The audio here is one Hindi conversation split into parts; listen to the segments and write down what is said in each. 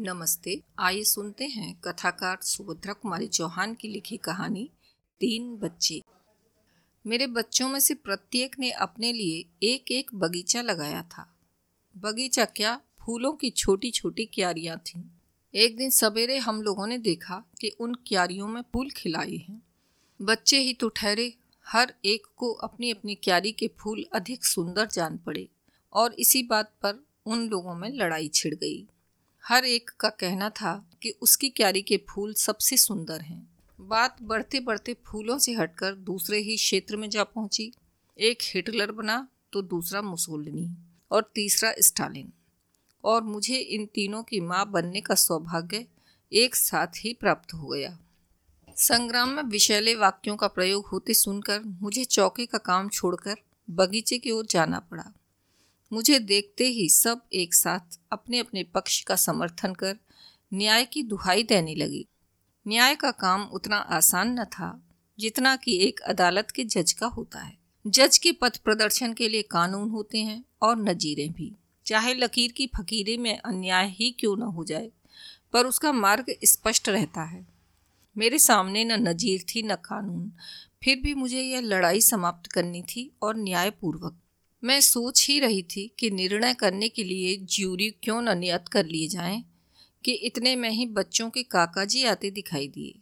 नमस्ते। आइए सुनते हैं कथाकार सुभद्रा कुमारी चौहान की लिखी कहानी, तीन बच्चे। मेरे बच्चों में से प्रत्येक ने अपने लिए एक एक बगीचा लगाया था। बगीचा क्या? फूलों की छोटी छोटी क्यारियाँ थीं। एक दिन सवेरे हम लोगों ने देखा कि उन क्यारियों में फूल खिलाए हैं। बच्चे ही तो ठहरे। हर एक को अपनी अपनी क्यारी के फूल अधिक सुंदर जान पड़े और इसी बात पर उन लोगों में लड़ाई छिड़ गई। हर एक का कहना था कि उसकी क्यारी के फूल सबसे सुंदर हैं। बात बढ़ते बढ़ते फूलों से हटकर दूसरे ही क्षेत्र में जा पहुँची। एक हिटलर बना तो दूसरा मुसोलिनी और तीसरा स्टालिन। और मुझे इन तीनों की माँ बनने का सौभाग्य एक साथ ही प्राप्त हो गया। संग्राम में विषैले वाक्यों का प्रयोग होते सुनकर मुझे चौके का काम छोड़कर बगीचे की ओर जाना पड़ा। मुझे देखते ही सब एक साथ अपने अपने पक्ष का समर्थन कर न्याय की दुहाई देने लगी। न्याय का काम उतना आसान न था जितना कि एक अदालत के जज का होता है। जज के पथ प्रदर्शन के लिए कानून होते हैं और नजीरें भी। चाहे लकीर की फकीरे में अन्याय ही क्यों न हो जाए, पर उसका मार्ग स्पष्ट रहता है। मेरे सामने न नजीर थी, न कानून। फिर भी मुझे यह लड़ाई समाप्त करनी थी और न्यायपूर्वक मैं सोच ही रही थी कि निर्णय करने के लिए ज्यूरी क्यों न नियत कर लिए जाएँ कि इतने में ही बच्चों के काका जी आते दिखाई दिए।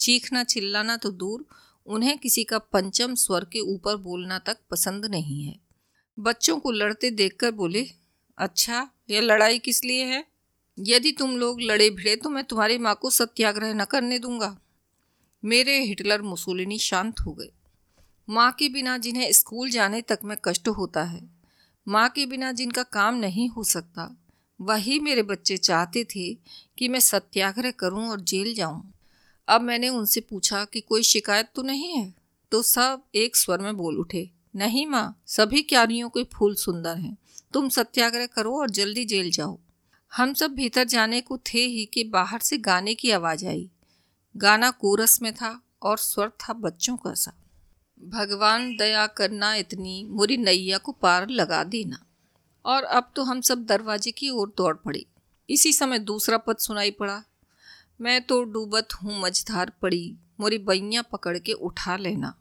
चीखना चिल्लाना तो दूर, उन्हें किसी का पंचम स्वर के ऊपर बोलना तक पसंद नहीं है। बच्चों को लड़ते देखकर बोले अच्छा यह लड़ाई किस लिए है? यदि तुम लोग लड़े भिड़े तो मैं तुम्हारी माँ को सत्याग्रह न करने दूँगा। मेरे हिटलर मुसोलिनी शांत हो गए। माँ के बिना जिन्हें स्कूल जाने तक में कष्ट होता है, माँ के बिना जिनका काम नहीं हो सकता, वही मेरे बच्चे चाहते थे कि मैं सत्याग्रह करूँ और जेल जाऊँ। अब मैंने उनसे पूछा कि कोई शिकायत तो नहीं है? तो सब एक स्वर में बोल उठे, नहीं माँ, सभी क्यारियों के फूल सुंदर हैं। तुम सत्याग्रह करो और जल्दी जेल जाओ। हम सब भीतर जाने को थे ही कि बाहर से गाने की आवाज़ आई। गाना कोरस में था और स्वर था बच्चों का सा। भगवान दया करना इतनी मुरी नैया को पार लगा देना। और अब तो हम सब दरवाजे की ओर दौड़ पड़े। इसी समय दूसरा पद सुनाई पड़ा। मैं तो डूबत हूँ, मझधार पड़ी। मोरी बैया पकड़ के उठा लेना।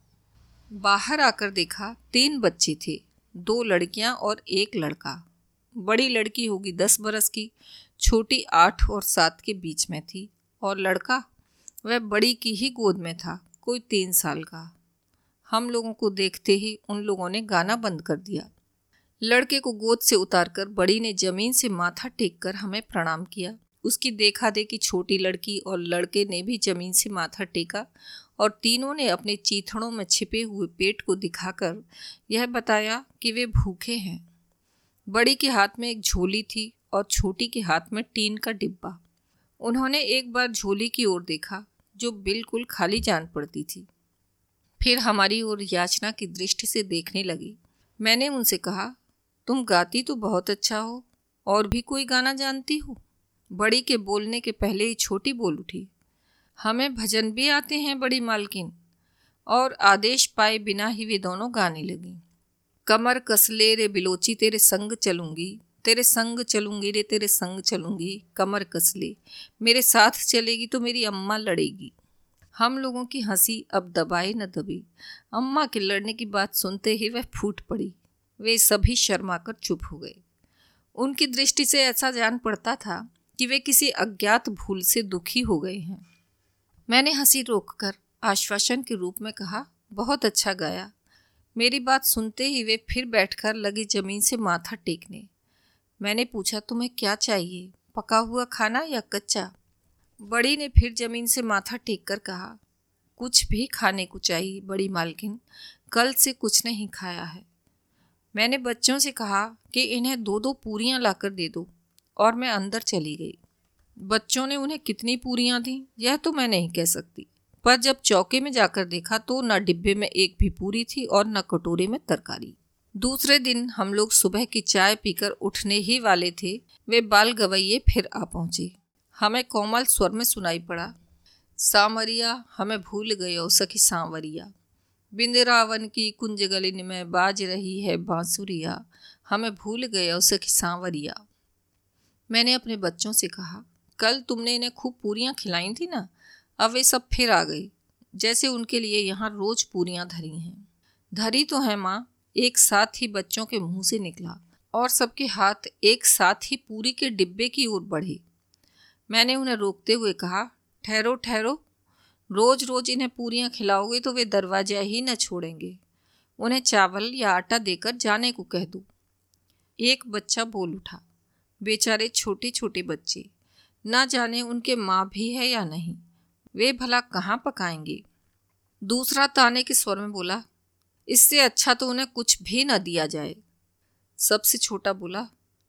बाहर आकर देखा तीन बच्चे थे, दो लड़कियाँ और एक लड़का। बड़ी लड़की होगी दस बरस की, छोटी आठ और सात के बीच में थी। और लड़का, वह बड़ी की ही गोद में था, कोई तीन साल का। हम लोगों को देखते ही उन लोगों ने गाना बंद कर दिया। लड़के को गोद से उतारकर बड़ी ने ज़मीन से माथा टेक कर हमें प्रणाम किया। उसकी देखा देखी छोटी लड़की और लड़के ने भी ज़मीन से माथा टेका और तीनों ने अपने चीथड़ों में छिपे हुए पेट को दिखाकर यह बताया कि वे भूखे हैं। बड़ी के हाथ में एक झोली थी और छोटी के हाथ में टीन का डिब्बा। उन्होंने एक बार झोली की ओर देखा, जो बिल्कुल खाली जान पड़ती थी। फिर हमारी ओर याचना की दृष्टि से देखने लगी। मैंने उनसे कहा, तुम गाती तो बहुत अच्छा हो, और भी कोई गाना जानती हो? बड़ी के बोलने के पहले ही छोटी बोल उठी, हमें भजन भी आते हैं, बड़ी मालकिन। और आदेश पाए बिना ही वे दोनों गाने लगी। कमर कसले रे बिलोची, तेरे संग चलूँगी, तेरे संग चलूँगी रे, तेरे संग चलूँगी, कमर कसले। मेरे साथ चलेगी तो मेरी अम्मा लड़ेगी। हम लोगों की हँसी अब दबाई न दबी। अम्मा के लड़ने की बात सुनते ही वह फूट पड़ी। वे सभी शर्मा कर चुप हो गए। उनकी दृष्टि से ऐसा जान पड़ता था कि वे किसी अज्ञात भूल से दुखी हो गए हैं। मैंने हँसी रोककर आश्वासन के रूप में कहा, बहुत अच्छा गाया। मेरी बात सुनते ही वे फिर बैठकर लगी ज़मीन से माथा टेकने। मैंने पूछा, तुम्हें क्या चाहिए? पका हुआ खाना या कच्चा? बड़ी ने फिर ज़मीन से माथा टेक कर कहा, कुछ भी खाने को चाहिए, बड़ी मालकिन। कल से कुछ नहीं खाया है। मैंने बच्चों से कहा कि इन्हें दो दो पूरियाँ लाकर दे दो, और मैं अंदर चली गई। बच्चों ने उन्हें कितनी पूरियाँ दी, यह तो मैं नहीं कह सकती। पर जब चौके में जाकर देखा तो न डिब्बे में एक भी पूरी थी और न कटोरे में तरकारी। दूसरे दिन हम लोग सुबह की चाय पीकर उठने ही वाले थे, वे बाल गवैये फिर आ पहुँचे। हमें कोमल स्वर में सुनाई पड़ा। सामरिया, हमें भूल गयो सखी सांवरिया। बिंद बिंदरावन की कुंज गलिन में बाज रही है बांसुरिया। हमें भूल गयो सखी सांवरिया। मैंने अपने बच्चों से कहा, कल तुमने इन्हें खूब पूरियाँ खिलाई थी ना? अब वे सब फिर आ गई। जैसे उनके लिए यहाँ रोज पूरियाँ धरी हैं। धरी तो है माँ, एक साथ ही बच्चों के मुँह से निकला और सबके हाथ एक साथ ही पूरी के डिब्बे की ओर बढ़े। मैंने उन्हें रोकते हुए कहा, ठहरो ठहरो। रोज रोज इन्हें पूरियाँ खिलाओगे तो वे दरवाज़ा ही न छोड़ेंगे। उन्हें चावल या आटा देकर जाने को कह दो। एक बच्चा बोल उठा, बेचारे छोटे छोटे बच्चे, ना जाने उनके माँ भी है या नहीं। वे भला कहाँ पकाएँगे? दूसरा ताने के स्वर में बोला, इससे अच्छा तो उन्हें कुछ भी न दिया जाए। सबसे छोटा बोला,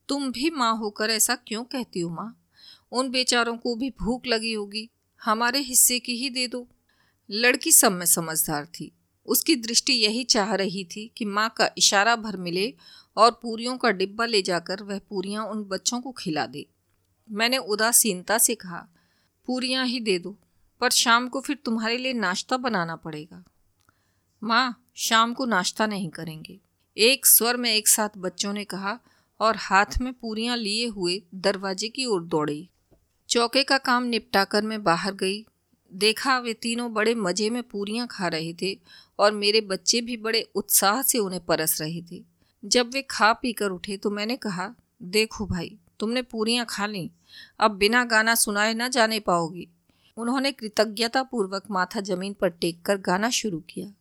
तुम भी माँ होकर ऐसा क्यों कहती हो माँ? उन बेचारों को भी भूख लगी होगी। हमारे हिस्से की ही दे दो। लड़की सब में समझदार थी। उसकी दृष्टि यही चाह रही थी कि माँ का इशारा भर मिले और पूरियों का डिब्बा ले जाकर वह पूरियाँ उन बच्चों को खिला दे। मैंने उदासीनता से कहा, पूरियाँ ही दे दो, पर शाम को फिर तुम्हारे लिए नाश्ता बनाना पड़ेगा। माँ, शाम को नाश्ता नहीं करेंगे। एक स्वर में एक साथ बच्चों ने कहा और हाथ में पूरियाँ लिए हुए दरवाजे की ओर दौड़ी। चौके का काम निपटाकर मैं बाहर गई। देखा वे तीनों बड़े मज़े में पूरियाँ खा रहे थे और मेरे बच्चे भी बड़े उत्साह से उन्हें परस रहे थे। जब वे खा पी कर उठे तो मैंने कहा, देखो भाई, तुमने पूरियाँ खा ली। अब बिना गाना सुनाए न जाने पाओगी। उन्होंने कृतज्ञतापूर्वक माथा ज़मीन पर टेक कर गाना शुरू किया।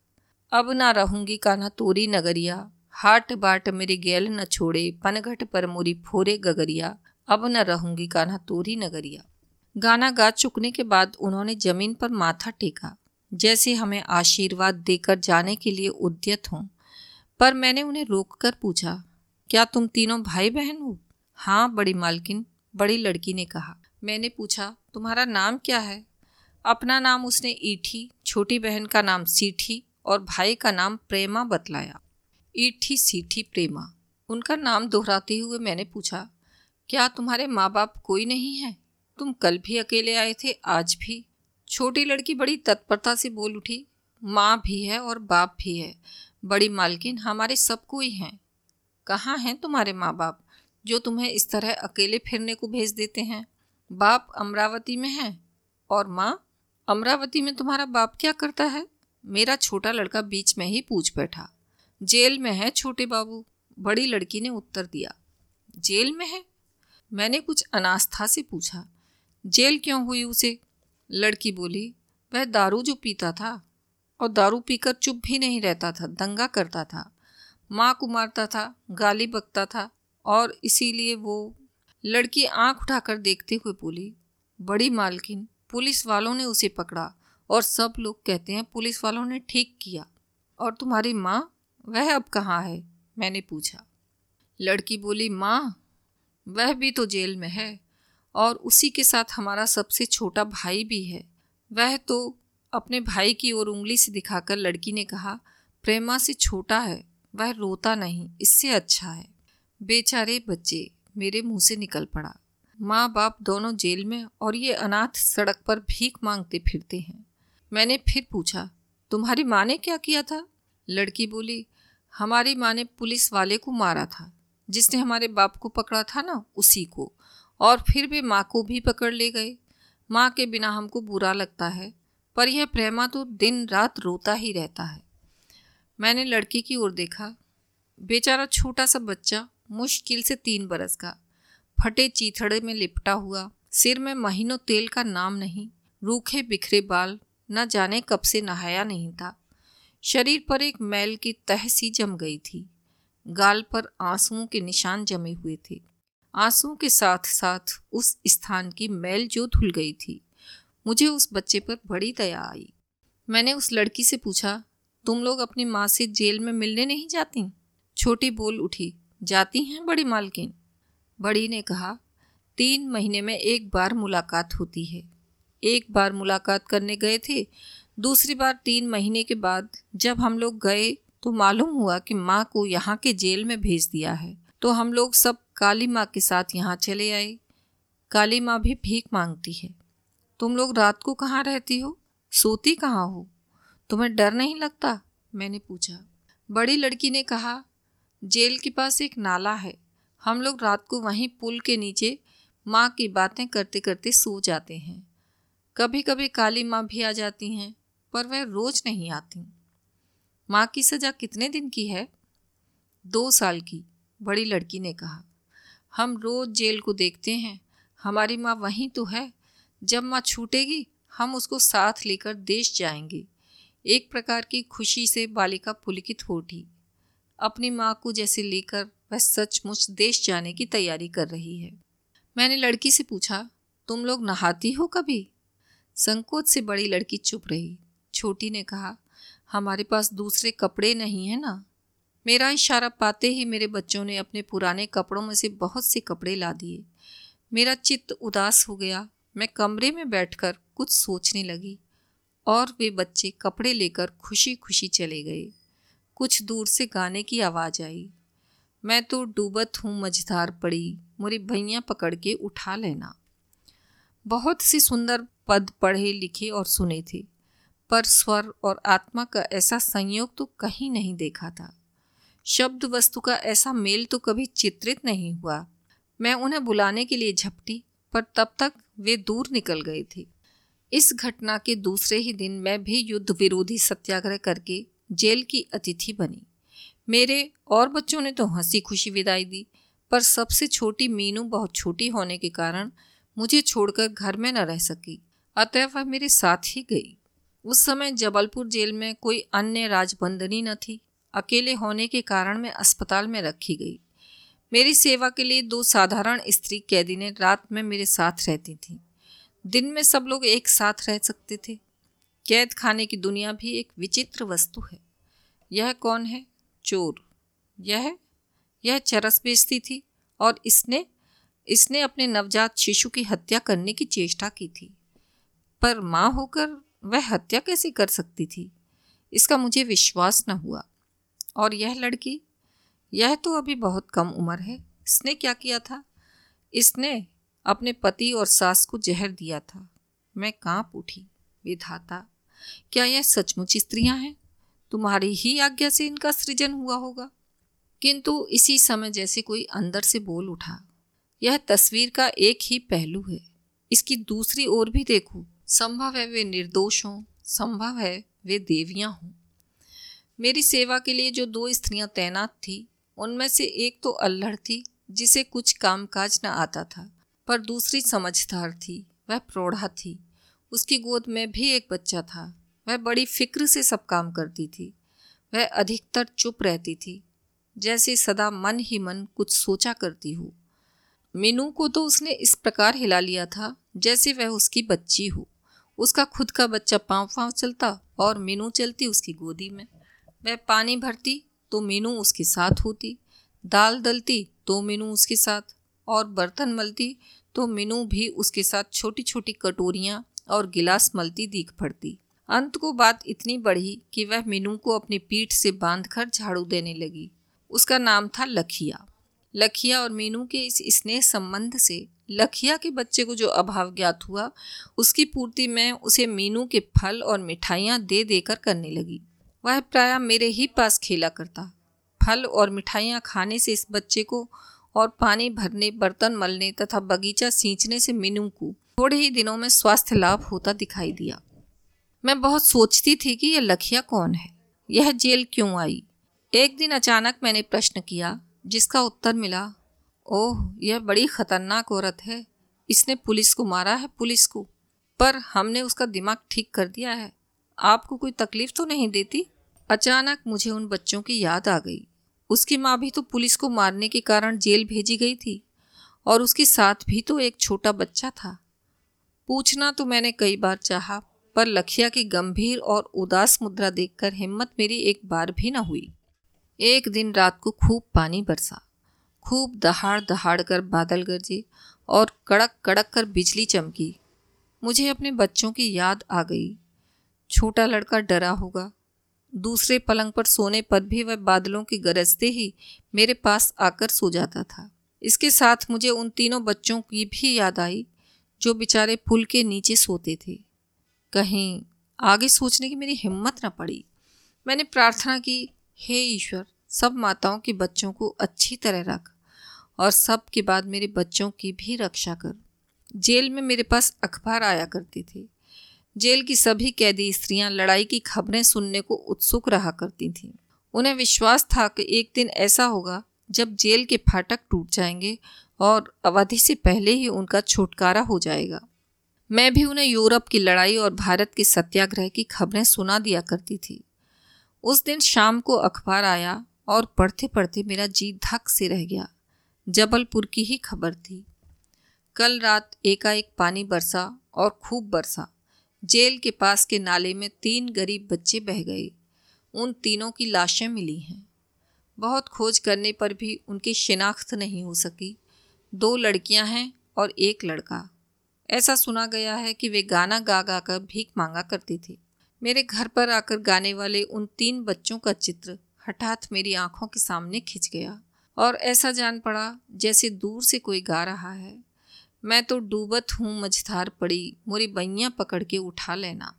अब ना रहूँगी काना तोरी नगरिया हाट बाट मेरे गैल न छोड़े, पनघट पर मोरी फोरे गगरिया। अब न रहूँगी गाना तोरी नगरिया। गाना गा चुकने के बाद उन्होंने ज़मीन पर माथा टेका। जैसे हमें आशीर्वाद देकर जाने के लिए उद्यत हों। पर मैंने उन्हें रोककर पूछा, क्या तुम तीनों भाई बहन हो? हाँ बड़ी मालकिन, बड़ी लड़की ने कहा। मैंने पूछा, तुम्हारा नाम क्या है? अपना नाम उसने ईठी, छोटी बहन का नाम सीठी और भाई का नाम प्रेमा बतलाया। ईठी, सीठी प्रेमा। उनका नाम दोहराते हुए मैंने पूछा क्या तुम्हारे माँ बाप कोई नहीं है? तुम कल भी अकेले आए थे, आज भी। छोटी लड़की बड़ी तत्परता से बोल उठी, माँ भी है और बाप भी है। बड़ी मालकिन हमारे सब कोई हैं। कहाँ हैं तुम्हारे माँ बाप जो तुम्हें इस तरह अकेले फिरने को भेज देते हैं? बाप अमरावती में है और माँ अमरावती में तुम्हारा बाप क्या करता है? मेरा छोटा लड़का बीच में ही पूछ बैठा। जेल में है छोटे बाबू, बड़ी लड़की ने उत्तर दिया। जेल में है? मैंने कुछ अनास्था से पूछा, जेल क्यों हुई उसे? लड़की बोली, वह दारू जो पीता था और दारू पीकर चुप भी नहीं रहता था, दंगा करता था। माँ को मारता था, गाली बकता था और इसीलिए वो लड़की आँख उठाकर देखते हुए बोली, बड़ी मालकिन, पुलिस वालों ने उसे पकड़ा और सब लोग कहते हैं पुलिस वालों ने ठीक किया। और तुम्हारी माँ? वह अब कहाँ है? मैंने पूछा। लड़की बोली, माँ वह भी तो जेल में है और उसी के साथ हमारा सबसे छोटा भाई भी है। वह तो अपने भाई की ओर उंगली से दिखाकर लड़की ने कहा, प्रेमा से छोटा है, वह रोता नहीं, इससे अच्छा है। बेचारे बच्चे, मेरे मुँह से निकल पड़ा। माँ बाप दोनों जेल में और ये अनाथ सड़क पर भीख मांगते फिरते हैं। मैंने फिर पूछा, तुम्हारी माँ ने क्या किया था? लड़की बोली, हमारी माँ ने पुलिस वाले को मारा था। जिसने हमारे बाप को पकड़ा था ना, उसी को। और फिर वे माँ को भी पकड़ ले गए। माँ के बिना हमको बुरा लगता है, पर यह प्रेमा तो दिन रात रोता ही रहता है। मैंने लड़की की ओर देखा। बेचारा छोटा सा बच्चा मुश्किल से तीन बरस का। फटे चीथड़े में लिपटा हुआ। सिर में महीनों तेल का नाम नहीं। रूखे बिखरे बाल न जाने कब से नहाया नहीं था। शरीर पर एक मैल की तह सी जम गई थी। गाल पर आंसुओं के निशान जमे हुए थे। आंसुओं के साथ साथ उस स्थान की मैल जो धुल गई थी, मुझे उस बच्चे पर बड़ी दया आई। मैंने उस लड़की से पूछा, तुम लोग अपनी माँ से जेल में मिलने नहीं जाती? छोटी बोल उठी, जाती हैं बड़ी मालकिन। बड़ी ने कहा, तीन महीने में एक बार मुलाकात होती है। एक बार मुलाकात करने गए थे, दूसरी बार तीन महीने के बाद जब हम लोग गए तो मालूम हुआ कि माँ को यहाँ के जेल में भेज दिया है। तो हम लोग सब काली माँ के साथ यहाँ चले आए। काली माँ भी भीख मांगती है। तुम लोग रात को कहाँ रहती हो? सोती कहाँ हो? तुम्हें डर नहीं लगता? मैंने पूछा। बड़ी लड़की ने कहा, जेल के पास एक नाला है। हम लोग रात को वहीं पुल के नीचे माँ की बातें करते करते सो जाते हैं। कभी कभी काली माँ भी आ जाती हैं, पर वह रोज नहीं आती। माँ की सजा कितने दिन की है? दो साल की, बड़ी लड़की ने कहा। हम रोज जेल को देखते हैं। हमारी माँ वहीं तो है। जब माँ छूटेगी, हम उसको साथ लेकर देश जाएँगे। एक प्रकार की खुशी से बालिका पुलकित हो उठी। अपनी माँ को जैसे लेकर वह सचमुच देश जाने की तैयारी कर रही है। मैंने लड़की से पूछा, तुम लोग नहाती हो कभी? संकोच से बड़ी लड़की चुप रही। छोटी ने कहा हमारे पास दूसरे कपड़े नहीं हैं ना। मेरा इशारा पाते ही मेरे बच्चों ने अपने पुराने कपड़ों में से बहुत से कपड़े ला दिए। मेरा चित्त उदास हो गया। मैं कमरे में बैठकर कुछ सोचने लगी और वे बच्चे कपड़े लेकर खुशी खुशी चले गए। कुछ दूर से गाने की आवाज़ आई। मैं तो डूबत हूँ, मझधार पड़ी। मुरी भैया पकड़ के उठा लेना। बहुत सी सुंदर पद पढ़े, लिखे और सुने थे। पर स्वर और आत्मा का ऐसा संयोग तो कहीं नहीं देखा था। शब्द वस्तु का ऐसा मेल तो कभी चित्रित नहीं हुआ। मैं उन्हें बुलाने के लिए झपटी, पर तब तक वे दूर निकल गए थे। इस घटना के दूसरे ही दिन मैं भी युद्ध विरोधी सत्याग्रह करके जेल की अतिथि बनी। मेरे और बच्चों ने तो हँसी खुशी विदाई दी, पर सबसे छोटी मीनू बहुत छोटी होने के कारण मुझे छोड़कर घर में न रह सकी। अतः वह मेरे साथ ही गई। उस समय जबलपुर जेल में कोई अन्य राजबंदनी न थी। अकेले होने के कारण मैं अस्पताल में रखी गई। मेरी सेवा के लिए दो साधारण स्त्री कैदी ने रात में मेरे साथ रहती थी। दिन में सब लोग एक साथ रह सकते थे। कैद खाने की दुनिया भी एक विचित्र वस्तु है। यह कौन है? चोर। यह? यह चरस बेचती थी और इसने इसने अपने नवजात शिशु की हत्या करने की चेष्टा की थी। पर माँ होकर वह हत्या कैसे कर सकती थी? इसका मुझे विश्वास न हुआ। और यह लड़की, यह तो अभी बहुत कम उम्र है। इसने क्या किया था? इसने अपने पति और सास को जहर दिया था। मैं काँप उठी। विधाता, क्या यह सचमुच स्त्रियाँ हैं? तुम्हारी ही आज्ञा से इनका सृजन हुआ होगा। किंतु इसी समय जैसे कोई अंदर से बोल उठा। यह तस्वीर का एक ही पहलू है। इसकी दूसरी ओर भी देखो। संभव है वे निर्दोष हों, संभव है वे देवियाँ हों। मेरी सेवा के लिए जो दो स्त्रियाँ तैनात थी, उनमें से एक तो अल्हड़ थी, जिसे कुछ कामकाज न आता था, पर दूसरी समझदार थी, वह प्रौढ़ा थी। उसकी गोद में भी एक बच्चा था, वह बड़ी फ़िक्र से सब काम करती थी, वह अधिकतर चुप रहती थी, जैसे सदा मन ही मन कुछ सोचा करती हो। मीनू को तो उसने इस प्रकार हिला लिया था, जैसे वह उसकी बच्ची हो। उसका खुद का बच्चा पाँव पाँव चलता और मीनू चलती उसकी गोदी में। वह पानी भरती तो मीनू उसके साथ होती, दाल दलती तो मीनू उसके साथ और बर्तन मलती तो मीनू भी उसके साथ छोटी छोटी कटोरियाँ और गिलास मलती दीख पड़ती। अंत को बात इतनी बढ़ी कि वह मीनू को अपनी पीठ से बांधकर झाड़ू देने लगी। उसका नाम था लखिया। लखिया और मीनू के इस स्नेह संबंध से लखिया के बच्चे को जो अभाव ज्ञात हुआ, उसकी पूर्ति मैं उसे मीनू के फल और मिठाइयाँ दे देकर करने लगी। वह प्राय मेरे ही पास खेला करता। फल और मिठाइयाँ खाने से इस बच्चे को और पानी भरने, बर्तन मलने तथा बगीचा सींचने से मीनू को थोड़े ही दिनों में स्वास्थ्य लाभ होता दिखाई दिया। मैं बहुत सोचती थी कि यह लखिया कौन है? यह जेल क्यों आई? एक दिन अचानक मैंने प्रश्न किया जिसका उत्तर मिला, ओह, यह बड़ी खतरनाक औरत है। इसने पुलिस को मारा है, पुलिस को। पर हमने उसका दिमाग ठीक कर दिया है। आपको कोई तकलीफ़ तो नहीं देती? अचानक मुझे उन बच्चों की याद आ गई। उसकी माँ भी तो पुलिस को मारने के कारण जेल भेजी गई थी, और उसके साथ भी तो एक छोटा बच्चा था। पूछना तो मैंने कई बार चाहा, पर लखिया की गंभीर और उदास मुद्रा देखकर हिम्मत मेरी एक बार भी न हुई। एक दिन रात को खूब पानी बरसा। खूब दहाड़ दहाड़ कर बादल गरजे और कड़क कड़क कर बिजली चमकी। मुझे अपने बच्चों की याद आ गई। छोटा लड़का डरा होगा। दूसरे पलंग पर सोने पर भी वह बादलों की गरजते ही मेरे पास आकर सो जाता था। इसके साथ मुझे उन तीनों बच्चों की भी याद आई, जो बेचारे पुल के नीचे सोते थे। कहीं आगे सोचने की मेरी हिम्मत न पड़ी। मैंने प्रार्थना की हे ईश्वर, सब माताओं के बच्चों को अच्छी तरह रख और सब के बाद मेरे बच्चों की भी रक्षा कर। जेल में मेरे पास अखबार आया करती थी। जेल की सभी कैदी स्त्रियाँ लड़ाई की खबरें सुनने को उत्सुक रहा करती थीं। उन्हें विश्वास था कि एक दिन ऐसा होगा, जब जेल के फाटक टूट जाएँगे और अवधि से पहले ही उनका छुटकारा हो जाएगा। मैं भी उन्हें यूरोप की लड़ाई और भारत के सत्याग्रह की खबरें सुना दिया करती थी। उस दिन शाम को अखबार आया और पढ़ते पढ़ते मेरा जी धक से रह गया। जबलपुर की ही खबर थी। कल रात एकाएक पानी बरसा और खूब बरसा। जेल के पास के नाले में तीन गरीब बच्चे बह गए। उन तीनों की लाशें मिली हैं। बहुत खोज करने पर भी उनकी शिनाख्त नहीं हो सकी। दो लड़कियाँ हैं और एक लड़का। ऐसा सुना गया है कि वे गाना गा गा कर भीख मांगा करती थी। मेरे घर पर आकर गाने वाले उन तीन बच्चों का चित्र हठात मेरी आँखों के सामने खिंच गया और ऐसा जान पड़ा जैसे दूर से कोई गा रहा है। मैं तो डूबत हूँ, मझधार पड़ी, मोरी बैया पकड़ के उठा लेना।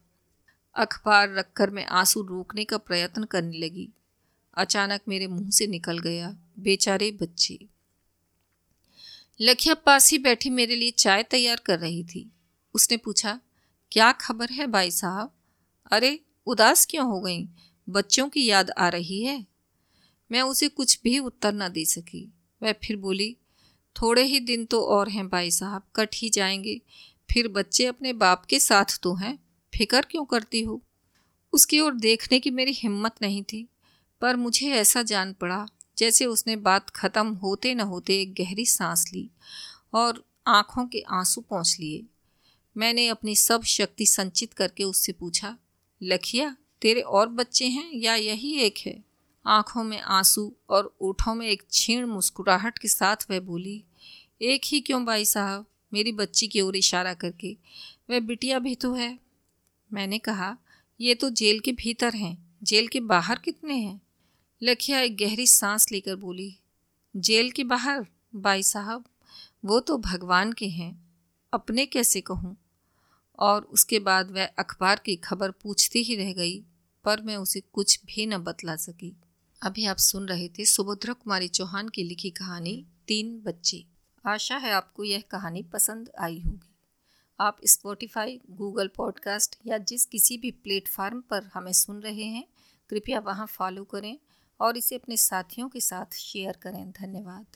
अखबार रखकर मैं आँसू रोकने का प्रयत्न करने लगी। अचानक मेरे मुँह से निकल गया, बेचारे बच्चे। लखिया पास ही बैठी मेरे लिए चाय तैयार कर रही थी। उसने पूछा, क्या खबर है भाई साहब? अरे, उदास क्यों हो गई? बच्चों की याद आ रही है। मैं उसे कुछ भी उत्तर न दे सकी। वह फिर बोली, थोड़े ही दिन तो और हैं भाई साहब, कट ही जाएँगे। फिर बच्चे अपने बाप के साथ तो हैं। फ़िक्र क्यों करती हो? उसकी ओर देखने की मेरी हिम्मत नहीं थी, पर मुझे ऐसा जान पड़ा, जैसे उसने बात ख़त्म होते न होते एक गहरी सांस ली और आँखों के आँसू पहुँच लिए। मैंने अपनी सब शक्ति संचित करके उससे पूछा लखिया, तेरे और बच्चे हैं या यही एक है? आँखों में आँसू और ओठों में एक छीण मुस्कुराहट के साथ वह बोली, एक ही क्यों भाई साहब? मेरी बच्ची की ओर इशारा करके। वह बिटिया भी तो है। मैंने कहा, ये तो जेल के भीतर हैं। जेल के बाहर कितने हैं? लखिया एक गहरी सांस लेकर बोली, जेल के बाहर, भाई साहब? वो तो भगवान के हैं। अपने कैसे कहूँ? और उसके बाद वह अखबार की खबर पूछती ही रह गई, पर मैं उसे कुछ भी न बतला सकी। अभी आप सुन रहे थे सुभद्रा कुमारी चौहान की लिखी कहानी, तीन बच्चे। आशा है आपको यह कहानी पसंद आई होगी। आप स्पॉटिफाई गूगल पॉडकास्ट या जिस किसी भी प्लेटफार्म पर हमें सुन रहे हैं, कृपया वहाँ फॉलो करें और इसे अपने साथियों के साथ शेयर करें। धन्यवाद।